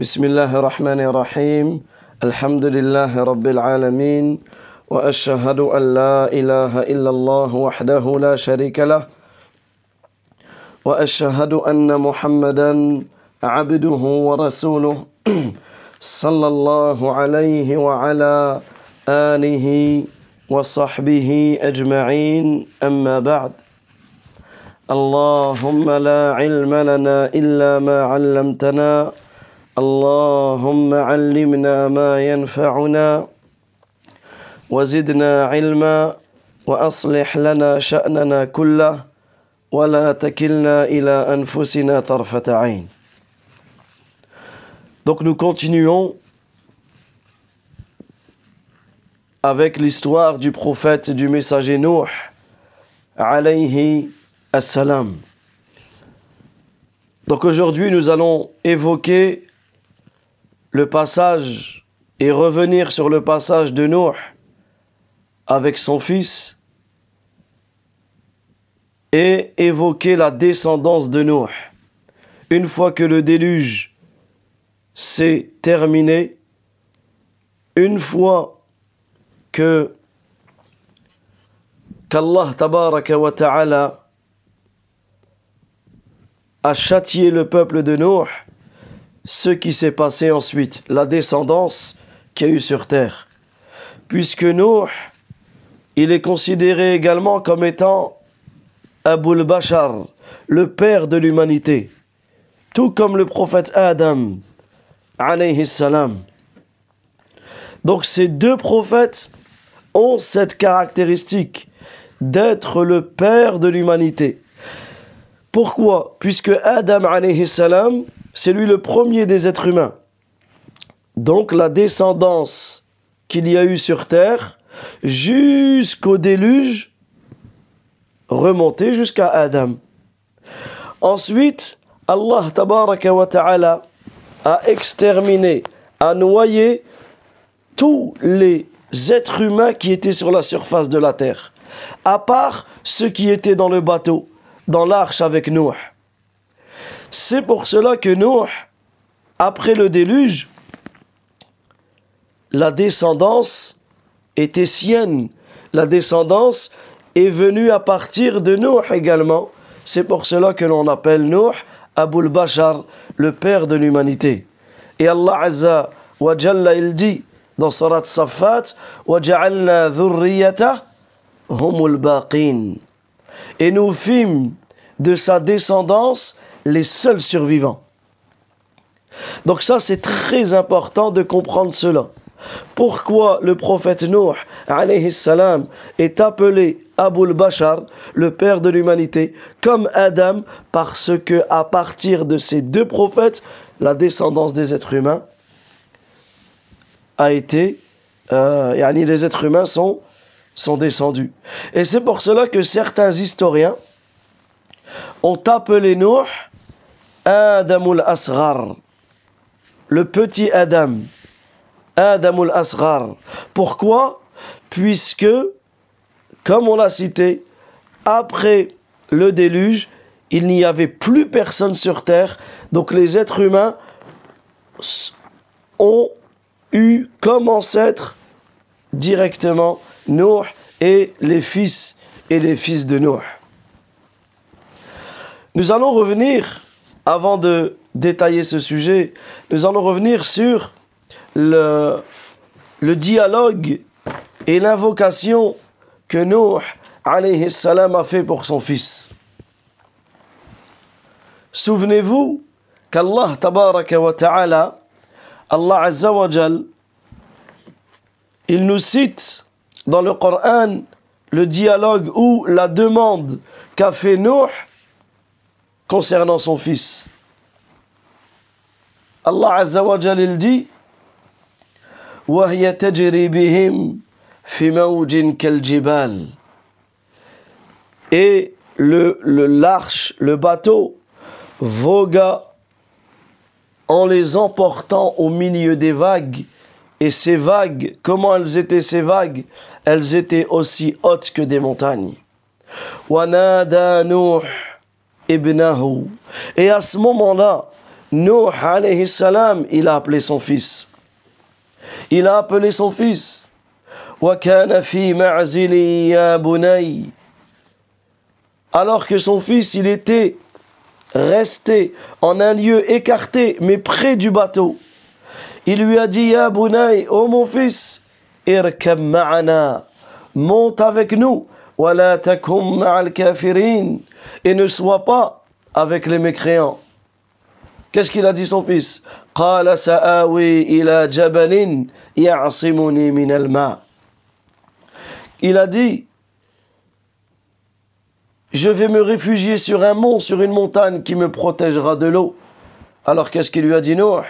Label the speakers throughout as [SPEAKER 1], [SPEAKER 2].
[SPEAKER 1] بسم الله الرحمن الرحيم الحمد لله رب العالمين واشهد ان لا اله الا الله وحده لا شريك له واشهد ان محمدا عبده ورسوله صلى الله عليه وعلى اله وصحبه اجمعين اما بعد اللهم لا علم لنا الا ما علمتنا اللهم علمنا ما ينفعنا وزدنا علما واصلح لنا شاننا كله ولا تكلنا الى انفسنا طرفه عين Donc nous continuons avec l'histoire du prophète et du messager Nuh alayhi assalam. Donc aujourd'hui nous allons évoquer le passage et revenir sur le passage de Nuh avec son fils et évoquer la descendance de Nuh. Une fois que le déluge s'est terminé, une fois que qu'Allah a châtié le peuple de Nuh, ce qui s'est passé ensuite, la descendance qu'il y a eu sur terre. Puisque Nuh, il est considéré également comme étant Abul Bashar, le père de l'humanité, tout comme le prophète Adam, alayhi salam. Donc ces deux prophètes ont cette caractéristique d'être le père de l'humanité. Pourquoi? Puisque Adam alayhi salam, c'est lui le premier des êtres humains. Donc la descendance qu'il y a eu sur terre jusqu'au déluge remontait jusqu'à Adam. Ensuite, Allah ta'ala a exterminé, a noyé tous les êtres humains qui étaient sur la surface de la terre, à part ceux qui étaient dans le bateau, dans l'arche avec Noé. C'est pour cela que Noé, après le déluge, la descendance était sienne. La descendance est venue à partir de Noé également. C'est pour cela que l'on appelle Noé Abul Bashar, le père de l'humanité. Et Allah Azza wa Jalla il dit dans Surat Safat وَجَعَلْنَا ذُرِّيَّتَهُ هُمُ الْبَاقِينَ Et nous fîmes de sa descendance les seuls survivants. Donc ça, c'est très important de comprendre cela. Pourquoi le prophète Nuh alayhi salam, est appelé Abul Bashar, le père de l'humanité, comme Adam, parce que à partir de ces deux prophètes, la descendance des êtres humains a été, euh, les êtres humains sont, sont descendus. Et c'est pour cela que certains historiens ont appelé Nuh Adamul Asghar, le petit Adam. Adamul Asghar. Pourquoi? Puisque, comme on l'a cité, après le déluge, il n'y avait plus personne sur terre, donc les êtres humains ont eu comme ancêtre directement Noé et les fils et les fils de Noé. Nous allons revenir, avant de détailler ce sujet, nous allons revenir sur le, dialogue et l'invocation que Noé alayhi a fait pour son fils. Souvenez-vous qu'Allah ta'ala, Allah azza wa il nous cite dans le Coran le dialogue ou la demande qu'a fait Nuh concernant son fils. Allah azza wa jal il dit وهي تجري بهم في موج كالجبال et le l'arche le, le bateau vogua en les emportant au milieu des vagues. Et ces vagues, comment elles étaient ces vagues Elles étaient aussi hautes que des montagnes. Et à ce moment-là, Nuh alayhi salam, il a appelé son fils. Il a appelé son fils. وكان في معزل يا بني alors que son fils il était resté en un lieu écarté mais près du bateau il lui a dit Ya Bunay, oh mon fils irkab ma'ana monte avec nous ولا تكن مع الكافرين et ne sois pas avec les mécréants. Qu'est-ce qu'il a dit son fils? Il a dit Je vais me réfugier sur un mont, sur une montagne qui me protégera de l'eau. Alors qu'est-ce qu'il lui a dit Nuh?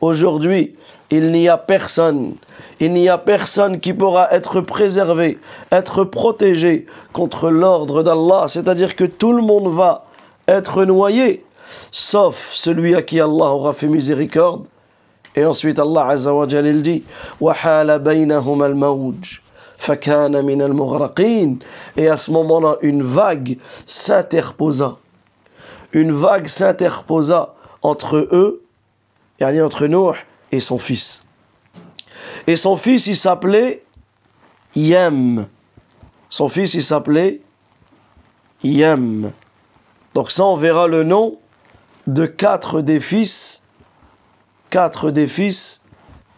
[SPEAKER 1] Aujourd'hui, il n'y a personne, il n'y a personne qui pourra être préservé, être protégé contre l'ordre d'Allah. C'est-à-dire que tout le monde va être noyé, sauf celui à qui Allah aura fait miséricorde. Et ensuite Allah Azza wa Jalil dit Et à ce moment-là, une vague s'interposa. Une vague s'interposa entre eux et entre Noé et son fils. Et son fils, il s'appelait Yem. Son fils, il s'appelait Yem. Donc ça, on verra le nom de quatre des fils, quatre des fils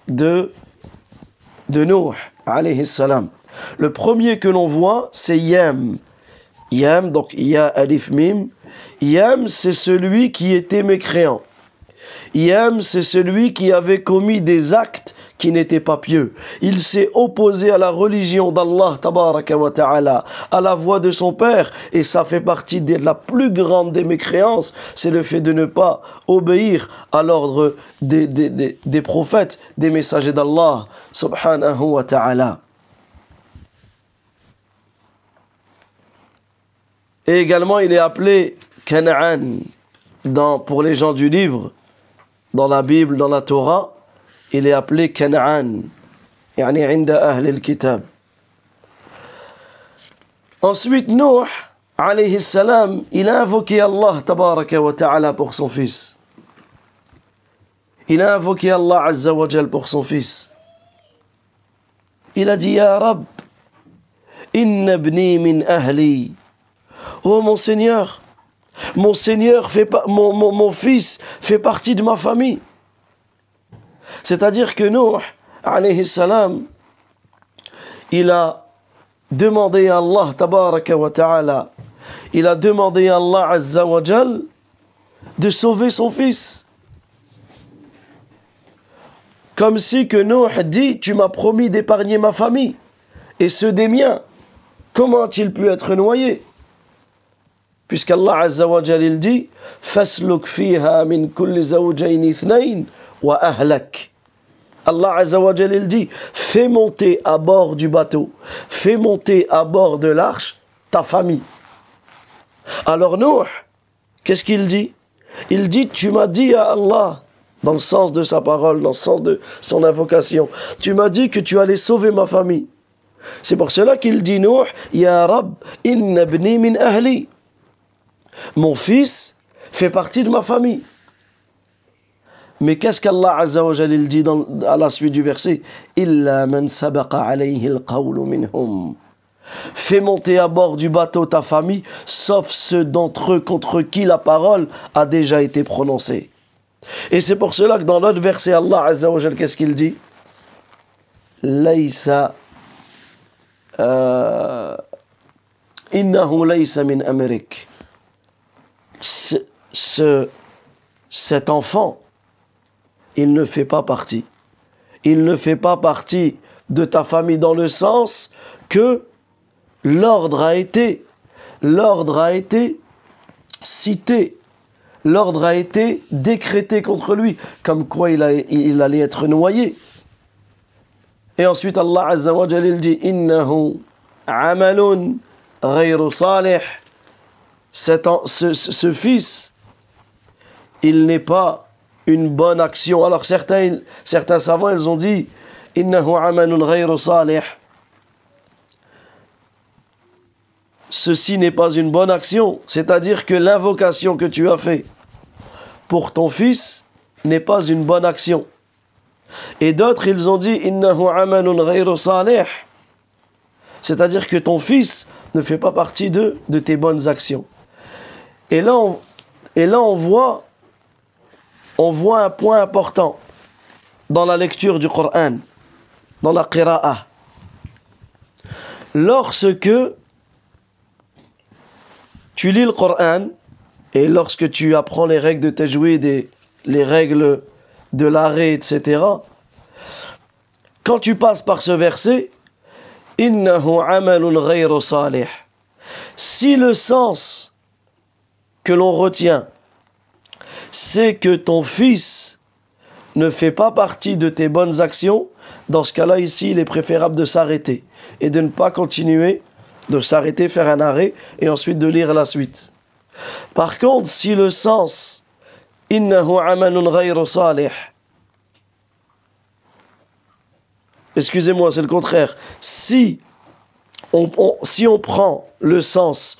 [SPEAKER 1] de, de Nuh, alayhi salam. Le premier que l'on voit, c'est Yem. Yem, donc Ya Alif Mim. Yem, c'est celui qui était mécréant. Yem, c'est celui qui avait commis des actes qui n'était pas pieux. Il s'est opposé à la religion d'Allah, ta'ala, à la voix de son père, et ça fait partie de la plus grande des mécréances, c'est le fait de ne pas obéir à l'ordre des, des, des, prophètes, des messagers d'Allah, subhanahu wa ta'ala. Et également, il est appelé Canaan dans, pour les gens du livre, dans la Bible, dans la Torah, il est appelé Canaan, يعني عند أهل الكتاب. Ensuite, Nuh, alayhi salam, il a invoqué Allah tabaraka wa ta'ala pour son fils. Il a invoqué Allah azza wa jal pour son fils. Il a dit, Ya Rab, inna bni min ahli. Oh mon Seigneur, mon Seigneur fait mon, mon, fils fait partie de ma famille. C'est-à-dire que Nuh, alayhi il a demandé à Allah, il a demandé à Allah, azza wa de sauver son fils. Comme si que dit, tu m'as promis d'épargner ma famille et ceux des miens. Comment a-t-il pu être noyé? Puisqu'Allah Azza wa Jal il dit Fasluk fiha min kulli wa ahlak. Allah Azza wa dit Fais monter à bord du bateau, fais monter à bord de l'arche ta famille. Alors Nuh, qu'est-ce qu'il dit? Il dit Tu m'as dit à Allah, dans le sens de sa parole, dans le sens de son invocation, tu m'as dit que tu allais sauver ma famille. C'est pour cela qu'il dit Nuh Ya Rab, inna min ahli. Mon fils fait partie de ma famille. Mais qu'est-ce qu'Allah Azza wa dit à la suite du verset Illa man sabaqa alayhi al minhum. Fais monter à bord du bateau ta famille, sauf ceux d'entre eux contre qui la parole a déjà été prononcée. Et c'est pour cela que dans l'autre verset, Allah Azza qu'est-ce qu'il dit Laysa. Euh, innahu min Amérique ce, cet enfant, il ne fait pas partie. Il ne fait pas partie de ta famille dans le sens que l'ordre a été, l'ordre a été cité, l'ordre a été décrété contre lui, comme quoi il, allait être noyé. Et ensuite Allah Azza wa dit Innahu amalun ghayru salih ce, fils, il n'est pas une bonne action. Alors certains, savants, ils ont dit, ceci n'est pas une bonne action, c'est-à-dire que l'invocation que tu as fait pour ton fils n'est pas une bonne action. Et d'autres, ils ont dit. C'est-à-dire que ton fils ne fait pas partie de tes bonnes actions. Et là, on, voit un point important dans la lecture du Coran, dans la qira'a. Lorsque tu lis le Coran et lorsque tu apprends les règles de tajwid et les règles de l'arrêt, etc., quand tu passes par ce verset, Innahu amalun salih. Si le sens que l'on retient, c'est que ton fils ne fait pas partie de tes bonnes actions, dans ce cas-là, ici, il est préférable de s'arrêter et de ne pas continuer, de s'arrêter, faire un arrêt et ensuite de lire la suite. Par contre, si le sens salih excusez-moi, c'est le contraire. Si si on prend le sens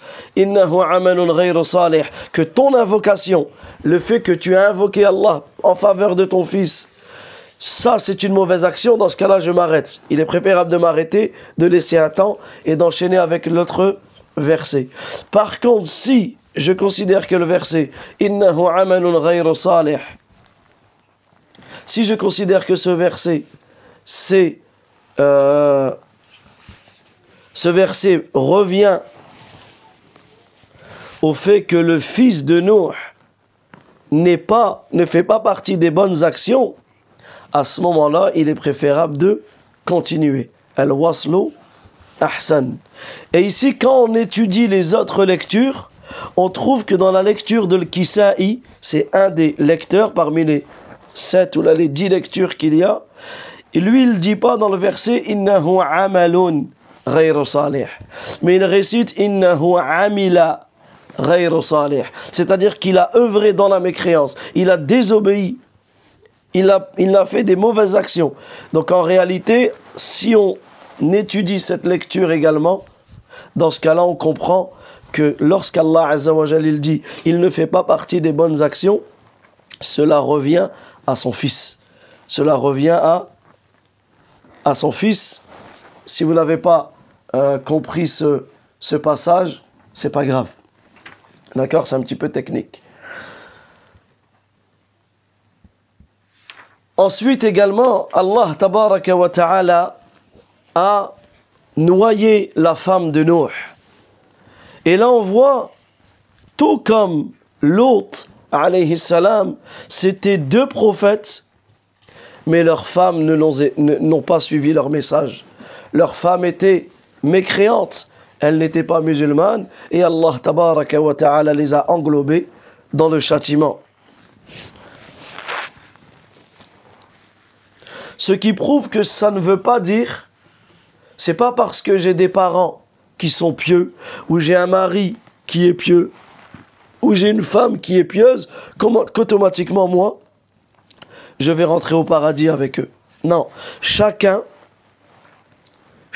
[SPEAKER 1] que ton invocation, le fait que tu as invoqué Allah en faveur de ton fils, ça c'est une mauvaise action, dans ce cas-là je m'arrête. Il est préférable de m'arrêter, de laisser un temps et d'enchaîner avec l'autre verset. Par contre, si je considère que le verset si je considère que ce verset c'est euh, ce verset revient au fait que le fils de Noé ne fait pas partie des bonnes actions, à ce moment-là, il est préférable de continuer. Al-waslu ahsan. Et ici, quand on étudie les autres lectures, on trouve que dans la lecture de l'Kisa'i, c'est un des lecteurs parmi les sept ou les dix lectures qu'il y a, lui, il ne dit pas dans le verset Innahu amalun ghayru salih. Mais il récite Innahu amila ghayru salih. C'est-à-dire qu'il a œuvré dans la mécréance. Il a désobéi. Il a, il a fait des mauvaises actions. Donc en réalité, si on étudie cette lecture également, dans ce cas-là, on comprend que lorsqu'Allah il dit il ne fait pas partie des bonnes actions, cela revient à son fils. Cela revient à à son fils. Si vous n'avez pas euh, compris ce, ce passage, c'est pas grave. D'accord C'est un petit peu technique. Ensuite également, Allah tabaraka wa ta'ala a noyé la femme de Noé. Et là on voit, tout comme l'autre, alayhi salam, c'était deux prophètes mais leurs femmes n'ont pas suivi leur message. Leurs femmes étaient mécréantes, elles n'étaient pas musulmanes, et Allah les a englobées dans le châtiment. Ce qui prouve que ça ne veut pas dire, c'est pas parce que j'ai des parents qui sont pieux, ou j'ai un mari qui est pieux, ou j'ai une femme qui est pieuse, qu'automatiquement moi, je vais rentrer au paradis avec eux. Non, chacun,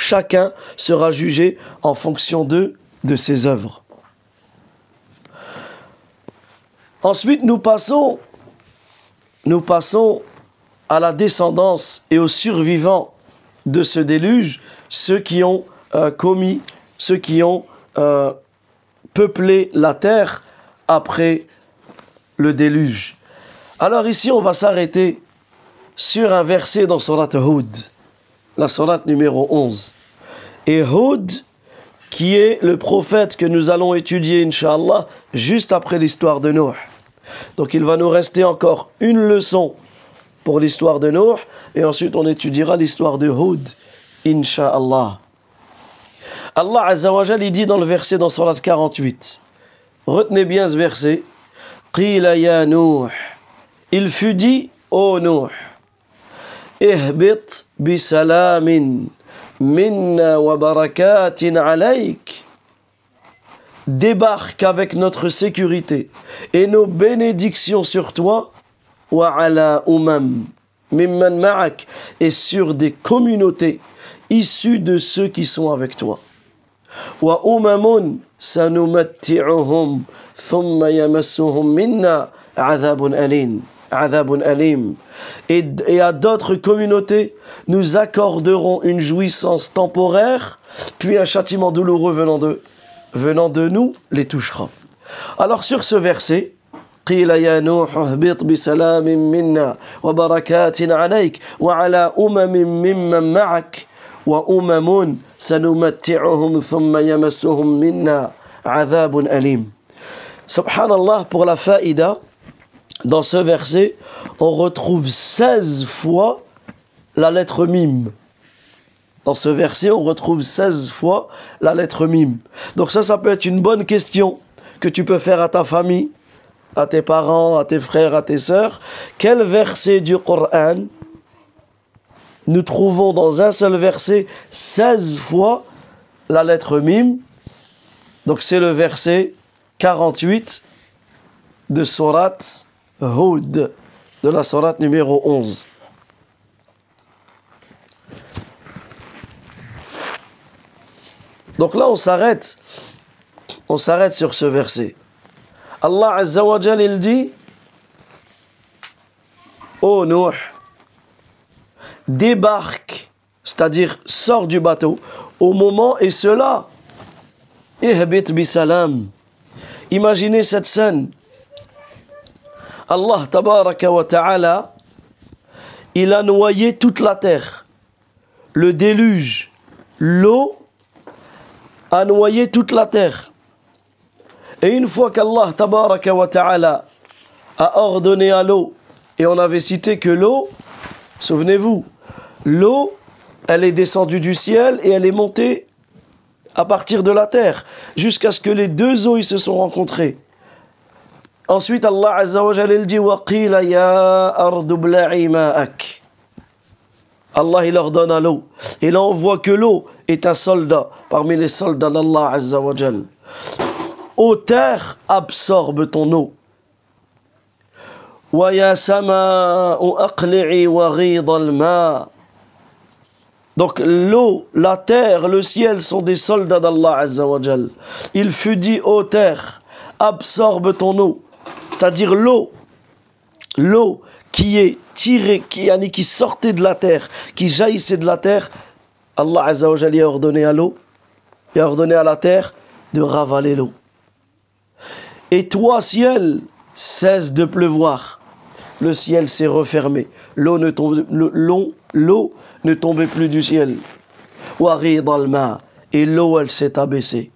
[SPEAKER 1] chacun sera jugé en fonction de, de ses œuvres. Ensuite, nous passons, à la descendance et aux survivants de ce déluge, ceux qui ont euh, commis, ceux qui ont euh, peuplé la terre après le déluge. Alors ici, on va s'arrêter sur un verset dans Surat Hud, la Surat numéro 11. Et Hud, qui est le prophète que nous allons étudier, Inch'Allah, juste après l'histoire de Noé. Donc il va nous rester encore une leçon pour l'histoire de Noé, et ensuite on étudiera l'histoire de Hud, Inch'Allah. Allah Azzawajal, il dit dans le verset dans Surat 48, retenez bien ce verset, il fut dit, ô Nuh, ihbit bisalamin minna wa barakatin alayk. Débarque avec notre sécurité et nos bénédictions sur toi, wa ala umam mimman ma'ak, et sur des communautés issues de ceux qui sont avec toi. وأمم سنمتعهم ثم يمسهم منا عذاب أليم عذاب أليم et, et à d'autres communautés nous accorderons une jouissance temporaire puis un châtiment douloureux venant de venant de nous les touchera alors sur ce verset قيل يا نوح اهبط بسلام منا وبركات عليك وعلى أمم ممن معك وأمم سنمتعهم ثم يمسهم منا عذاب أليم Subhanallah, pour la faïda, dans ce verset, on retrouve 16 fois la lettre mime. Dans ce verset, on retrouve 16 fois la lettre mime. Donc ça, ça peut être une bonne question que tu peux faire à ta famille, à tes parents, à tes frères, à tes sœurs. Quel verset du Coran nous trouvons dans un seul verset 16 fois la lettre mime? Donc c'est le verset 48 de Surat Hud, de la Surat numéro 11. Donc là, on s'arrête. On s'arrête sur ce verset. Allah Azza wa il dit Ô Nuh, débarque, c'est-à-dire sort du bateau, au moment et cela, ihbit bisalam. Imaginez cette scène. Allah tabaraka wa ta'ala, il a noyé toute la terre. Le déluge, l'eau a noyé toute la terre. Et une fois qu'Allah tabaraka wa ta'ala a ordonné à l'eau, et on avait cité que l'eau, souvenez-vous, l'eau, elle est descendue du ciel et elle est montée à partir de la terre, jusqu'à ce que les deux eaux ils se sont rencontrées. Ensuite, Allah Azza wa dit ya Allah il ordonne à l'eau. Et là on voit que l'eau est un soldat parmi les soldats d'Allah Azza wa Jalla. Ô terre, absorbe ton eau. Donc l'eau, la terre, le ciel sont des soldats d'Allah Azza wa Il fut dit, ô terre, absorbe ton eau. C'est-à-dire l'eau, l'eau qui est tirée, qui, qui sortait de la terre, qui jaillissait de la terre, Allah a ordonné à l'eau, il a ordonné à la terre de ravaler l'eau. Et toi, ciel, cesse de pleuvoir. Le ciel s'est refermé. L'eau ne, tombe, l'eau ne tombait plus du ciel. Et l'eau, elle s'est abaissée.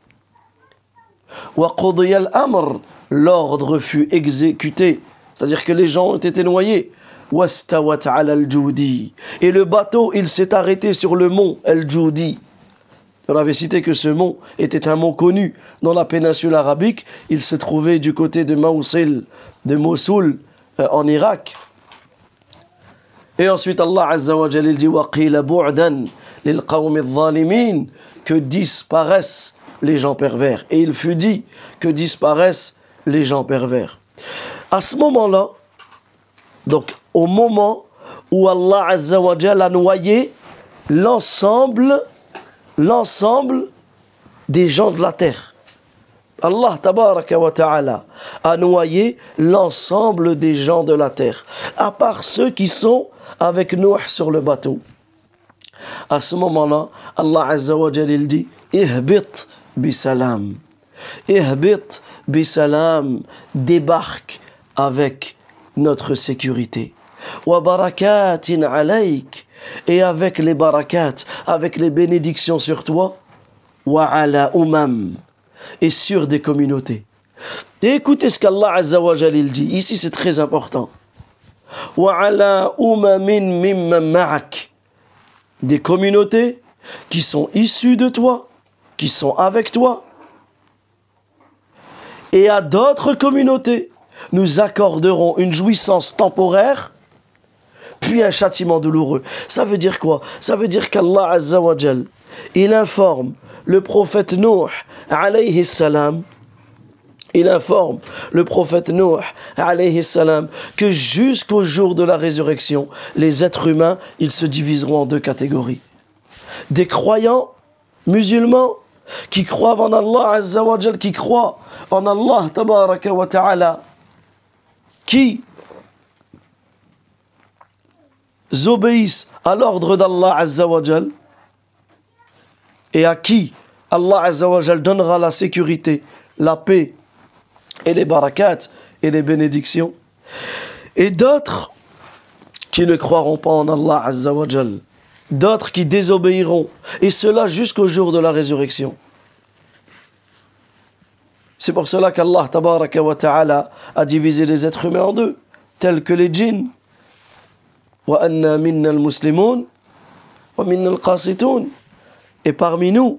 [SPEAKER 1] L'ordre fut exécuté. C'est-à-dire que les gens ont été noyés. Et le bateau, il s'est arrêté sur le mont El-Joudi. On avait cité que ce mont était un mont connu dans la péninsule arabique. Il se trouvait du côté de Mawsil, de Mossoul, euh, en Irak. Et ensuite, Allah Azza wa Jalil dit que disparaissent les gens pervers. Et il fut dit que disparaissent les gens pervers. À ce moment-là, donc au moment où Allah Azza a noyé l'ensemble l'ensemble des gens de la terre. Allah tabaraka wa ta'ala a noyé l'ensemble des gens de la terre, à part ceux qui sont avec Nuh sur le bateau. À ce moment-là, Allah azza il dit Ihbit bisalam. Ihbit bisalam. Débarque avec notre sécurité. Wa barakatin alayk et avec les barakats, avec les bénédictions sur toi, wa ala umam, et sur des communautés. Écoutez ce qu'Allah Azza wa dit. Ici, c'est très important. Wa ala umamin mimma. Des communautés qui sont issues de toi, qui sont avec toi. Et à d'autres communautés, nous accorderons une jouissance temporaire puis un châtiment douloureux. Ça veut dire quoi? Ça veut dire qu'Allah Azza il informe le prophète Nuh alayhi salam il informe le prophète Nuh alayhi salam que jusqu'au jour de la résurrection, les êtres humains, ils se diviseront en deux catégories. Des croyants musulmans qui croient en Allah Azza wa Jal, qui croient en Allah Tabaraka wa qui obéissent à l'ordre d'Allah Azza wa Jal, et à qui Allah Azza wa Jal donnera la sécurité, la paix et les barakats et les bénédictions. Et d'autres qui ne croiront pas en Allah Azza wa Jal, d'autres qui désobéiront, et cela jusqu'au jour de la résurrection. C'est pour cela qu'Allah ta'ala a divisé les êtres humains en deux, tels que les djinns. Et parmi nous,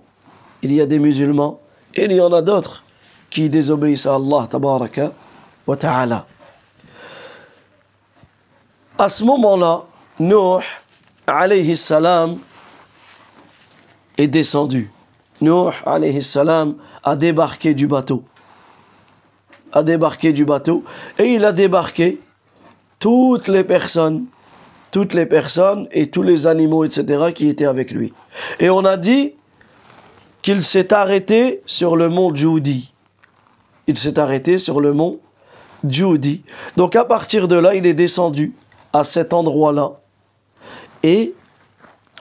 [SPEAKER 1] il y a des musulmans et il y en a d'autres qui désobéissent à Allah ta'ala. À ce moment-là, Nuh alayhi salam est descendu. Nuh alayhi salam a débarqué du bateau. A débarqué du bateau et il a débarqué toutes les personnes, toutes les personnes et tous les animaux, etc., qui étaient avec lui. Et on a dit qu'il s'est arrêté sur le mont Djoudi. Il s'est arrêté sur le mont Djoudi. Donc à partir de là, il est descendu à cet endroit-là et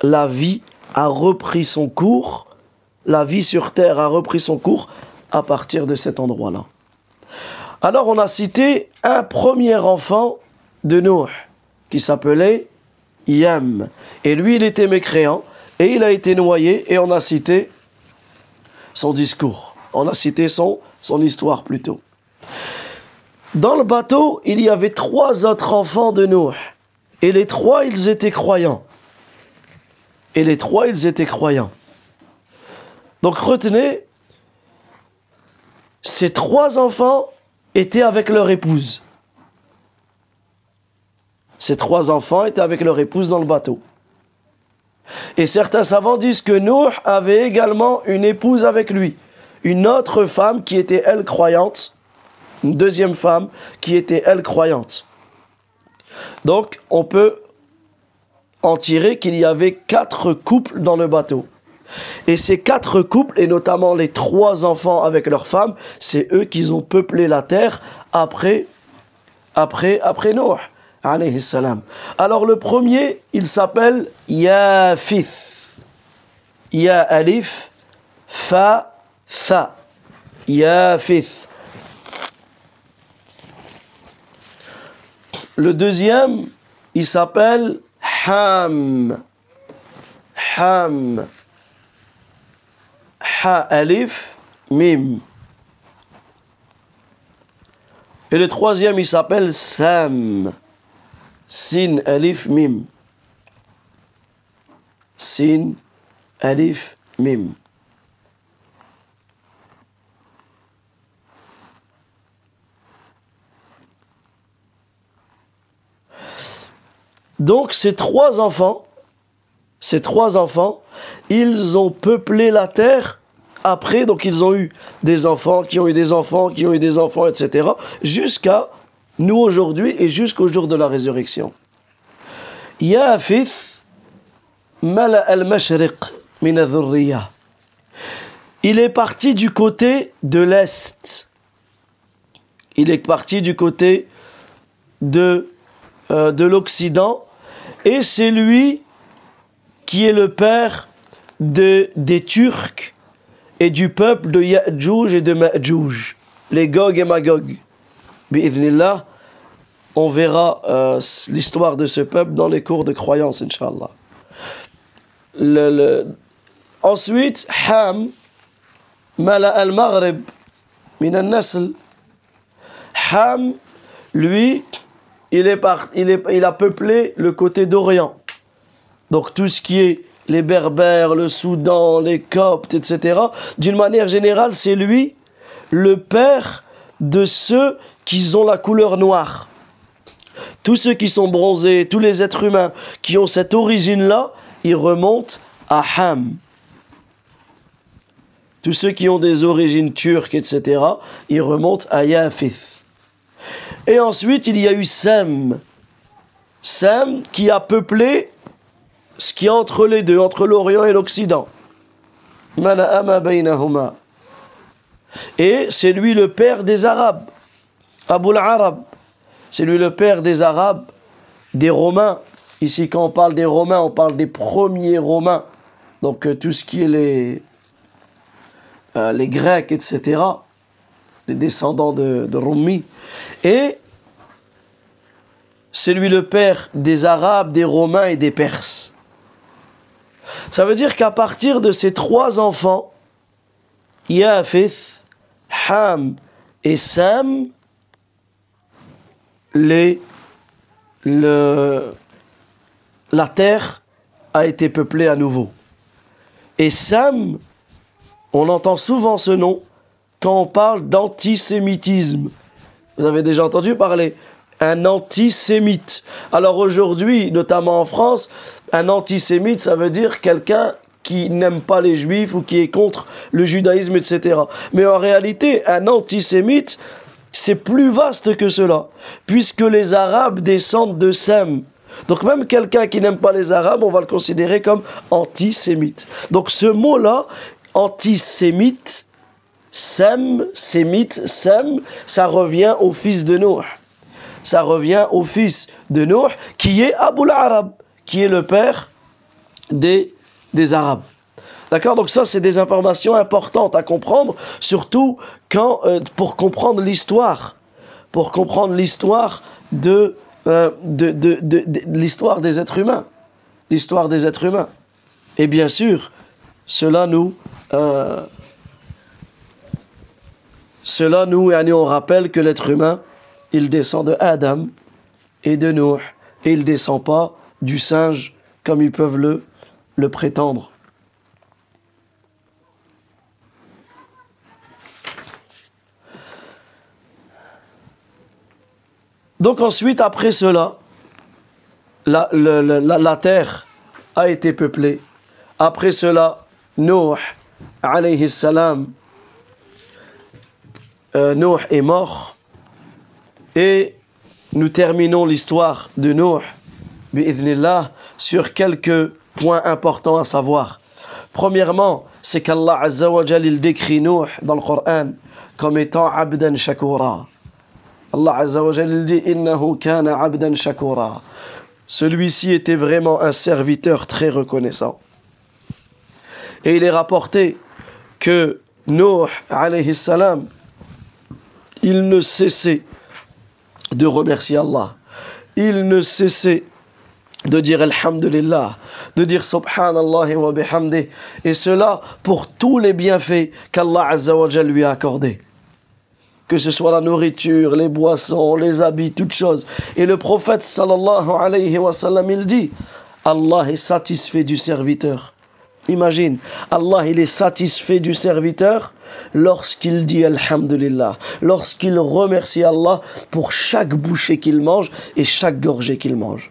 [SPEAKER 1] la vie a repris son cours, la vie sur terre a repris son cours à partir de cet endroit-là. Alors on a cité un premier enfant de Noé qui s'appelait Yam. Et lui, il était mécréant et il a été noyé et on a cité son discours. On a cité son, son histoire plutôt. Dans le bateau, il y avait trois autres enfants de Noé. Et les trois, ils étaient croyants. Et les trois, ils étaient croyants. Donc retenez, ces trois enfants étaient avec leur épouse. Ces trois enfants étaient avec leur épouse dans le bateau. Et certains savants disent que Nour avait également une épouse avec lui, une autre femme qui était elle croyante, une deuxième femme qui était elle croyante. Donc on peut en tirer qu'il y avait quatre couples dans le bateau. Et ces quatre couples, et notamment les trois enfants avec leurs femmes, c'est eux qui ont peuplé la terre après, après, après Noé. Alors le premier, il s'appelle Yafith. Ya alif, fa. Yafith. Le deuxième, il s'appelle Ham. Ham. Ha alif, mim. Et le troisième, il s'appelle Sam. Sin alif mim. Sin alif mim. Donc ces trois enfants, ces trois enfants, ils ont peuplé la terre après, donc ils ont eu des enfants, qui ont eu des enfants, qui ont eu des enfants, etc., jusqu'à nous aujourd'hui et jusqu'au jour de la résurrection. Mala al-mashriq min Il est parti du côté de l'est. Il est parti du côté de, euh, de l'Occident et c'est lui qui est le père de, des Turcs et du peuple de Ya'juj et de Ma'juj, les Gog et Magog. Bi'idhnillah, on verra euh, l'histoire de ce peuple dans les cours de croyance, Inch'Allah. Ensuite, Ham, Mala al-Maghrib, min al-Nasl. Ham, lui, il, est il, a peuplé le côté d'Orient. Donc tout ce qui est les Berbères, le Soudan, les Coptes, etc. D'une manière générale, c'est lui le père de ceux qui ont la couleur noire. Tous ceux qui sont bronzés, tous les êtres humains qui ont cette origine-là, ils remontent à Ham. Tous ceux qui ont des origines turques, etc., ils remontent à Yafith. Et ensuite, il y a eu Sem. Sem qui a peuplé ce qui est entre les deux, entre l'Orient et l'Occident. Et c'est lui le père des Arabes. Abu al-Arab. C'est lui le père des Arabes, des Romains. Ici, quand on parle des Romains, on parle des premiers Romains. Donc, euh, tout ce qui est les, euh, les Grecs, etc. Les descendants de, de. Et c'est lui le père des Arabes, des Romains et des Perses. Ça veut dire qu'à partir de ces trois enfants, Yafith, Ham et Sam, la terre a été peuplée à nouveau. Et Sam, on entend souvent ce nom quand on parle d'antisémitisme. Vous avez déjà entendu parler? Un antisémite. Alors aujourd'hui, notamment en France, un antisémite, ça veut dire quelqu'un qui n'aime pas les juifs ou qui est contre le judaïsme, etc. Mais en réalité, un antisémite, c'est plus vaste que cela, puisque les Arabes descendent de Sem. Donc même quelqu'un qui n'aime pas les Arabes, on va le considérer comme antisémite. Donc ce mot-là, antisémite, Sem, sémite, Sem, ça revient au fils de Noé ça revient au fils de Noé, qui est Abu arab qui est le père des, Arabes. D'accord? Donc ça, c'est des informations importantes à comprendre, surtout quand, euh, pour comprendre l'histoire, pour comprendre l'histoire de, euh, de, l'histoire des êtres humains, l'histoire des êtres humains. Et bien sûr, cela nous, euh, cela nous, et on rappelle que l'être humain il descend de Adam et de Noé, et il ne descend pas du singe comme ils peuvent le, prétendre. Donc ensuite, après cela, la, la, la, terre a été peuplée. Après cela, Noé, alayhi salam, euh, est mort. Et nous terminons l'histoire de Noé, sur quelques points importants à savoir. Premièrement, c'est qu'Allah Azza wa il décrit Noé dans le Coran comme étant abdan shakura. Allah Azza wa dit innahu kana abdan shakura. Celui-ci était vraiment un serviteur très reconnaissant. Et il est rapporté que Noé alayhi salam il ne cessait de remercier Allah. Il ne cessait de dire Alhamdulillah, de dire Subhanallah wa bihamdi, et cela pour tous les bienfaits qu'Allah Azza lui a accordés. Que ce soit la nourriture, les boissons, les habits, toutes choses. Et le prophète sallallahu alayhi wa sallam, il dit Allah est satisfait du serviteur. Imagine, Allah il est satisfait du serviteur lorsqu'il dit Alhamdulillah, lorsqu'il remercie Allah pour chaque bouchée qu'il mange et chaque gorgée qu'il mange.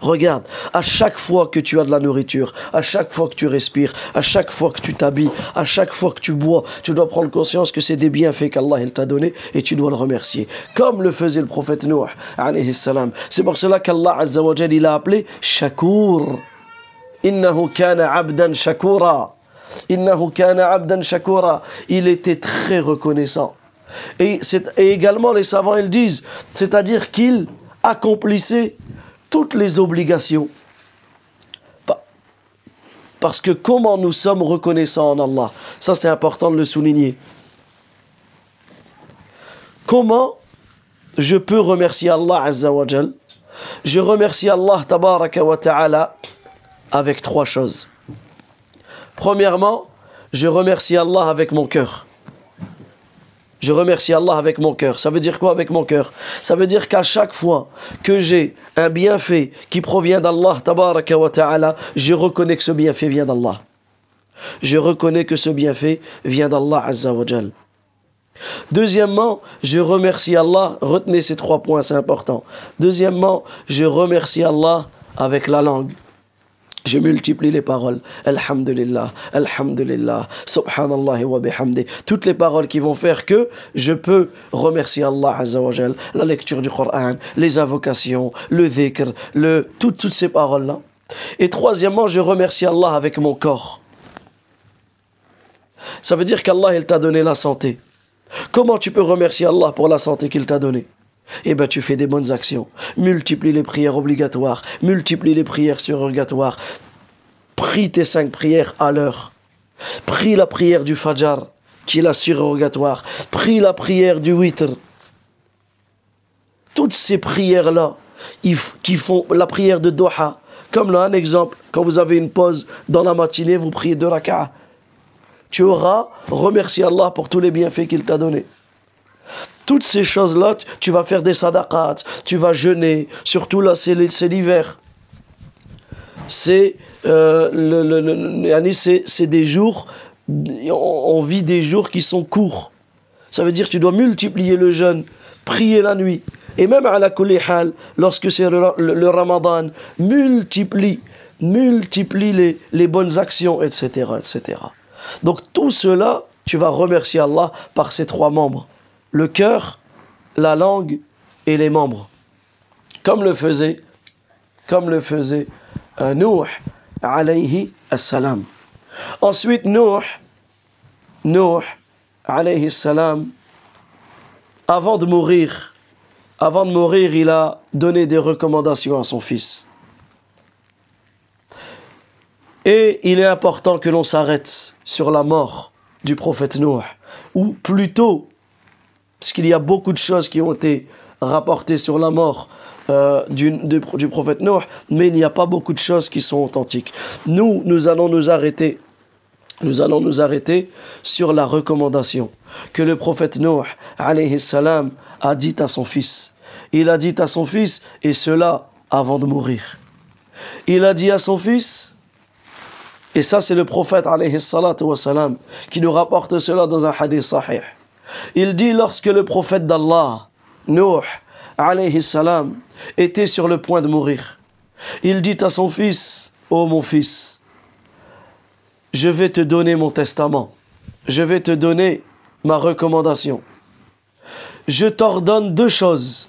[SPEAKER 1] Regarde, à chaque fois que tu as de la nourriture, à chaque fois que tu respires, à chaque fois que tu t'habilles, à chaque fois que tu bois, tu dois prendre conscience que c'est des bienfaits qu'Allah t'a donné et tu dois le remercier. Comme le faisait le prophète Nuh, C'est pour cela qu'Allah Azza wa a appelé Shakur. Innahu kana abdan shakura. Il était très reconnaissant. Et, également, les savants, ils disent, c'est-à-dire qu'il accomplissait toutes les obligations. Parce que comment nous sommes reconnaissants en Allah Ça, c'est important de le souligner. Comment je peux remercier Allah Azza wa Je remercie Allah Tabaraka Ta'ala avec trois choses. Premièrement, je remercie Allah avec mon cœur. Je remercie Allah avec mon cœur. Ça veut dire quoi avec mon cœur? Ça veut dire qu'à chaque fois que j'ai un bienfait qui provient d'Allah, je reconnais que ce bienfait vient d'Allah. Je reconnais que ce bienfait vient d'Allah azza Deuxièmement, je remercie Allah. Retenez ces trois points, c'est important. Deuxièmement, je remercie Allah avec la langue. Je multiplie les paroles. Alhamdulillah, Alhamdulillah, Subhanallah wa bihamdi. Toutes les paroles qui vont faire que je peux remercier Allah Azza wa la lecture du Coran, les invocations, le dhikr, le, toutes, toutes ces paroles-là. Et troisièmement, je remercie Allah avec mon corps. Ça veut dire qu'Allah, il t'a donné la santé. Comment tu peux remercier Allah pour la santé qu'il t'a donnée? Eh bien, tu fais des bonnes actions. Multiplie les prières obligatoires. Multiplie les prières surrogatoires. Prie tes cinq prières à l'heure. Prie la prière du Fajr, qui est la surrogatoire. Prie la prière du Witr. Toutes ces prières-là, qui font la prière de Doha, comme là, un exemple, quand vous avez une pause dans la matinée, vous priez deux rak'ah. Tu auras remercié Allah pour tous les bienfaits qu'il t'a donnés. Toutes ces choses-là, tu vas faire des sadaqat, tu vas jeûner, surtout là, c'est l'hiver. C'est euh, c'est des jours, on vit des jours qui sont courts. Ça veut dire que tu dois multiplier le jeûne, prier la nuit, et même à la hal, lorsque c'est le, ramadan, multiplie, multiplie les, les bonnes actions, etc., etc. Donc tout cela, tu vas remercier Allah par ces trois membres. Le cœur, la langue et les membres. Comme le faisait, comme le faisait euh, Nuh, alayhi salam. Ensuite, Nuh, Nuh, alayhi salam, avant de mourir, avant de mourir, il a donné des recommandations à son fils. Et il est important que l'on s'arrête sur la mort du prophète Noé, ou plutôt, parce qu'il y a beaucoup de choses qui ont été rapportées sur la mort euh, du, du, prophète Noé, mais il n'y a pas beaucoup de choses qui sont authentiques. Nous, nous allons nous arrêter, nous allons nous arrêter sur la recommandation que le prophète Noé, salam, a dit à son fils. Il a dit à son fils, et cela avant de mourir. Il a dit à son fils, et ça c'est le prophète alayhi salam, qui nous rapporte cela dans un hadith sahih. Il dit lorsque le prophète d'Allah, Nuh alayhi salam, était sur le point de mourir, il dit à son fils, ô oh mon fils, je vais te donner mon testament, je vais te donner ma recommandation je t'ordonne deux choses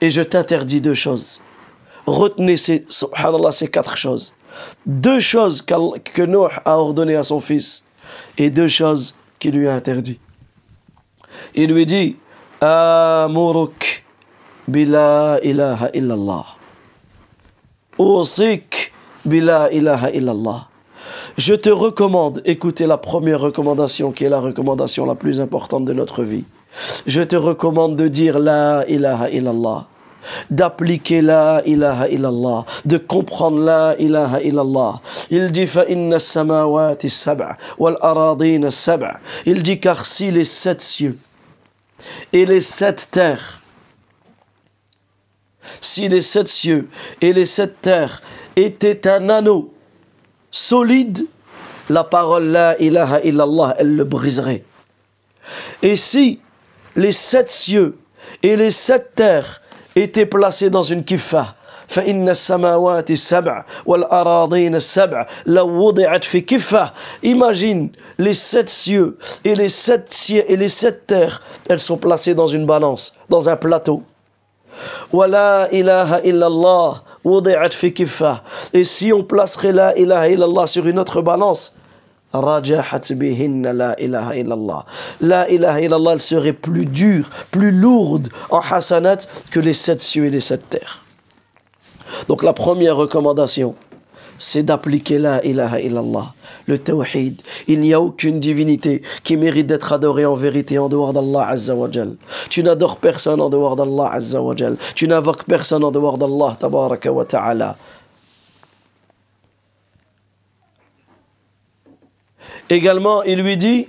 [SPEAKER 1] et je t'interdis deux choses. Retenez ces, quatre choses. Deux choses que Noé a ordonné à son fils et deux choses qu'il lui a interdit. Il lui dit Amuruk bila ilaha illallah. Usik bila ilaha illallah. Je te recommande, écoutez la première recommandation qui est la recommandation la plus importante de notre vie. Je te recommande de dire La ilaha illallah d'appliquer la ilaha illallah, de comprendre la ilaha illallah. Il dit samawati sab'a wal aradin sab'a. Il dit car si les sept cieux et les sept terres si les sept cieux et les sept terres étaient un anneau solide, la parole la ilaha illallah, elle le briserait. Et si les sept cieux et les sept terres étaient placés dans une kiffa فإن السماوات السبع والأراضين السبع لو وضعت في كفة Imagine les sept cieux et les sept cieux et les sept terres elles sont placées dans une balance dans un plateau ولا إله إلا الله وضعت في كفة et si on placerait la ilaha illallah sur une autre balance rajahat bihinna la ilaha illallah. La ilaha illallah, elle serait plus dure, plus lourde en hasanat que les sept cieux et les sept terres. Donc la première recommandation, c'est d'appliquer la ilaha illallah, le tawhid. Il n'y a aucune divinité qui mérite d'être adorée en vérité en dehors d'Allah Azza wa Tu n'adores personne en dehors d'Allah Azza wa Tu n'invoques personne en dehors d'Allah Tabaraka wa Ta'ala. Également, il lui dit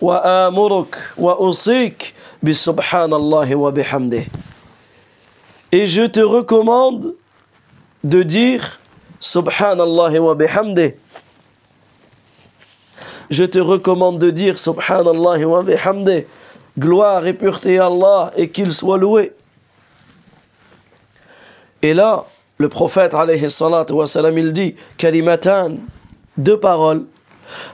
[SPEAKER 1] wa wa usik bi subhanallah wa bihamdih. Et je te recommande de dire subhanallah wa bihamdih. Je te recommande de dire subhanallah wa bihamdih. Gloire et pureté à Allah et qu'il soit loué. Et là, le prophète alayhi salam, il dit kalimatan, deux paroles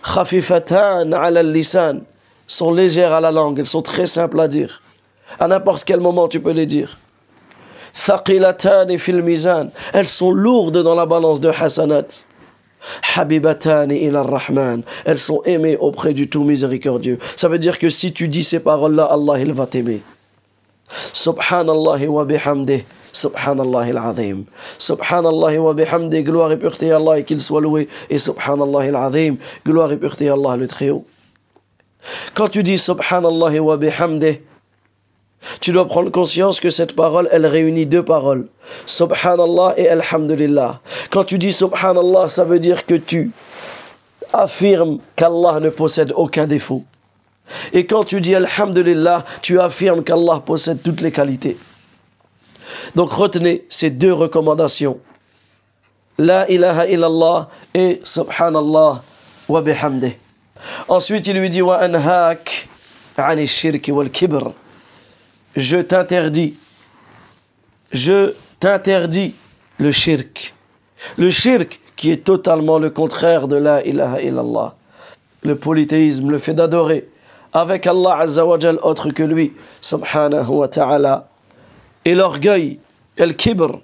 [SPEAKER 1] khafifatan ala lisan sont légères à la langue, elles sont très simples à dire. À n'importe quel moment tu peux les dire. Thaqilatan fil mizan, elles sont lourdes dans la balance de hasanat. Habibatani ila rahman Elles sont aimées auprès du tout miséricordieux. Ça veut dire que si tu dis ces paroles-là, Allah il va t'aimer. Subhanallah wa bihamdih. Subhanallah al-Azim. Subhanallah wa bihamdih. Gloire et pureté à Allah et qu'il soit loué. Et Subhanallah al-Azim. Gloire et pureté à Allah le très haut. Quand tu dis Subhanallah wa bihamdih, tu dois prendre conscience que cette parole, elle réunit deux paroles. Subhanallah et Alhamdulillah. Quand tu dis Subhanallah, ça veut dire que tu affirmes qu'Allah ne possède aucun défaut. Et quand tu dis Alhamdulillah, tu affirmes qu'Allah possède toutes les qualités. Donc retenez ces deux recommandations. La ilaha illallah et Subhanallah wa bihamdih. Ensuite, il lui dit Wa wal kibr je t'interdis, je t'interdis le shirk. Le shirk qui est totalement le contraire de la ilaha illallah. Le polythéisme, le fait d'adorer avec Allah Azzawajal autre que lui, subhanahu wa ta'ala. Et l'orgueil, el kibr.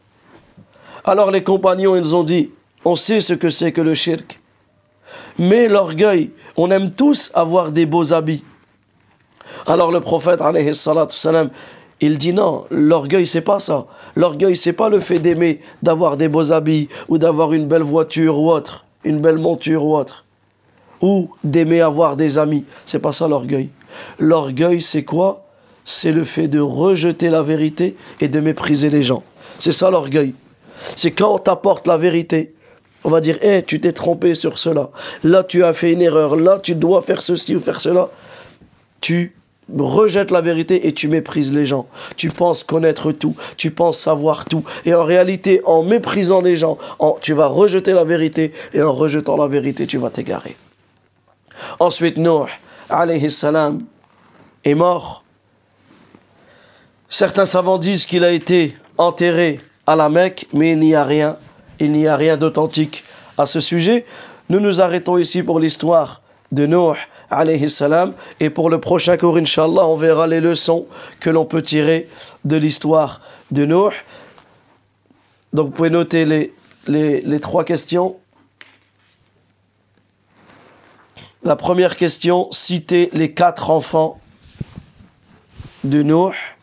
[SPEAKER 1] Alors les compagnons, ils ont dit, on sait ce que c'est que le shirk. Mais l'orgueil, on aime tous avoir des beaux habits. Alors le prophète, salam, il dit non, l'orgueil c'est pas ça. L'orgueil c'est pas le fait d'aimer, d'avoir des beaux habits ou d'avoir une belle voiture ou autre, une belle monture ou autre. Ou d'aimer avoir des amis. C'est pas ça l'orgueil. L'orgueil c'est quoi? C'est le fait de rejeter la vérité et de mépriser les gens. C'est ça l'orgueil. C'est quand on t'apporte la vérité, on va dire, hé, tu t'es trompé sur cela. Là, tu as fait une erreur. Là, tu dois faire ceci ou faire cela. Tu rejettes la vérité et tu méprises les gens. Tu penses connaître tout, tu penses savoir tout. Et en réalité, en méprisant les gens, tu vas rejeter la vérité et en rejetant la vérité, tu vas t'égarer. Ensuite, Nuh, alayhi salam, est mort. Certains savants disent qu'il a été enterré à la Mecque, mais il n'y a rien, il n'y a rien d'authentique à ce sujet. Nous nous arrêtons ici pour l'histoire de Nuh alayhi salam. Et pour le prochain cours, Inch'Allah, on verra les leçons que l'on peut tirer de l'histoire de Nuh. Donc vous pouvez noter les, les, trois questions. La première question, citer les quatre enfants de Nuh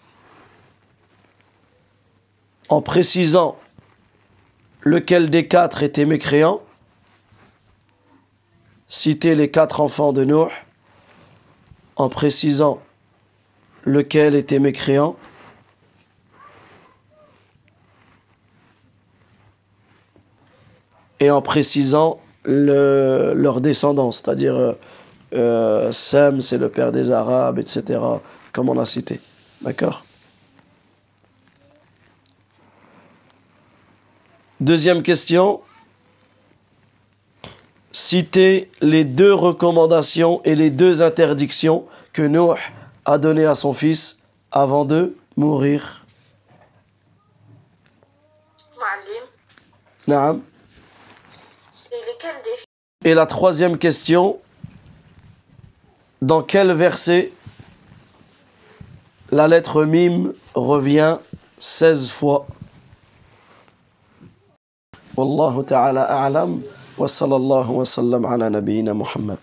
[SPEAKER 1] en précisant lequel des quatre était mécréant citer les quatre enfants de Nuh en précisant lequel était mécréant. Et en précisant leur descendance, c'est-à-dire euh, euh, Sem, c'est le père des Arabes, etc., comme on a cité. D'accord? Deuxième question, citer les deux recommandations et les deux interdictions que Nuh a données à son fils avant de mourir. Naam. Et la troisième question, dans quel verset la lettre mim revient 16 fois? Wallahu ta'ala a'lam. وصلى الله وسلم على نبينا محمد.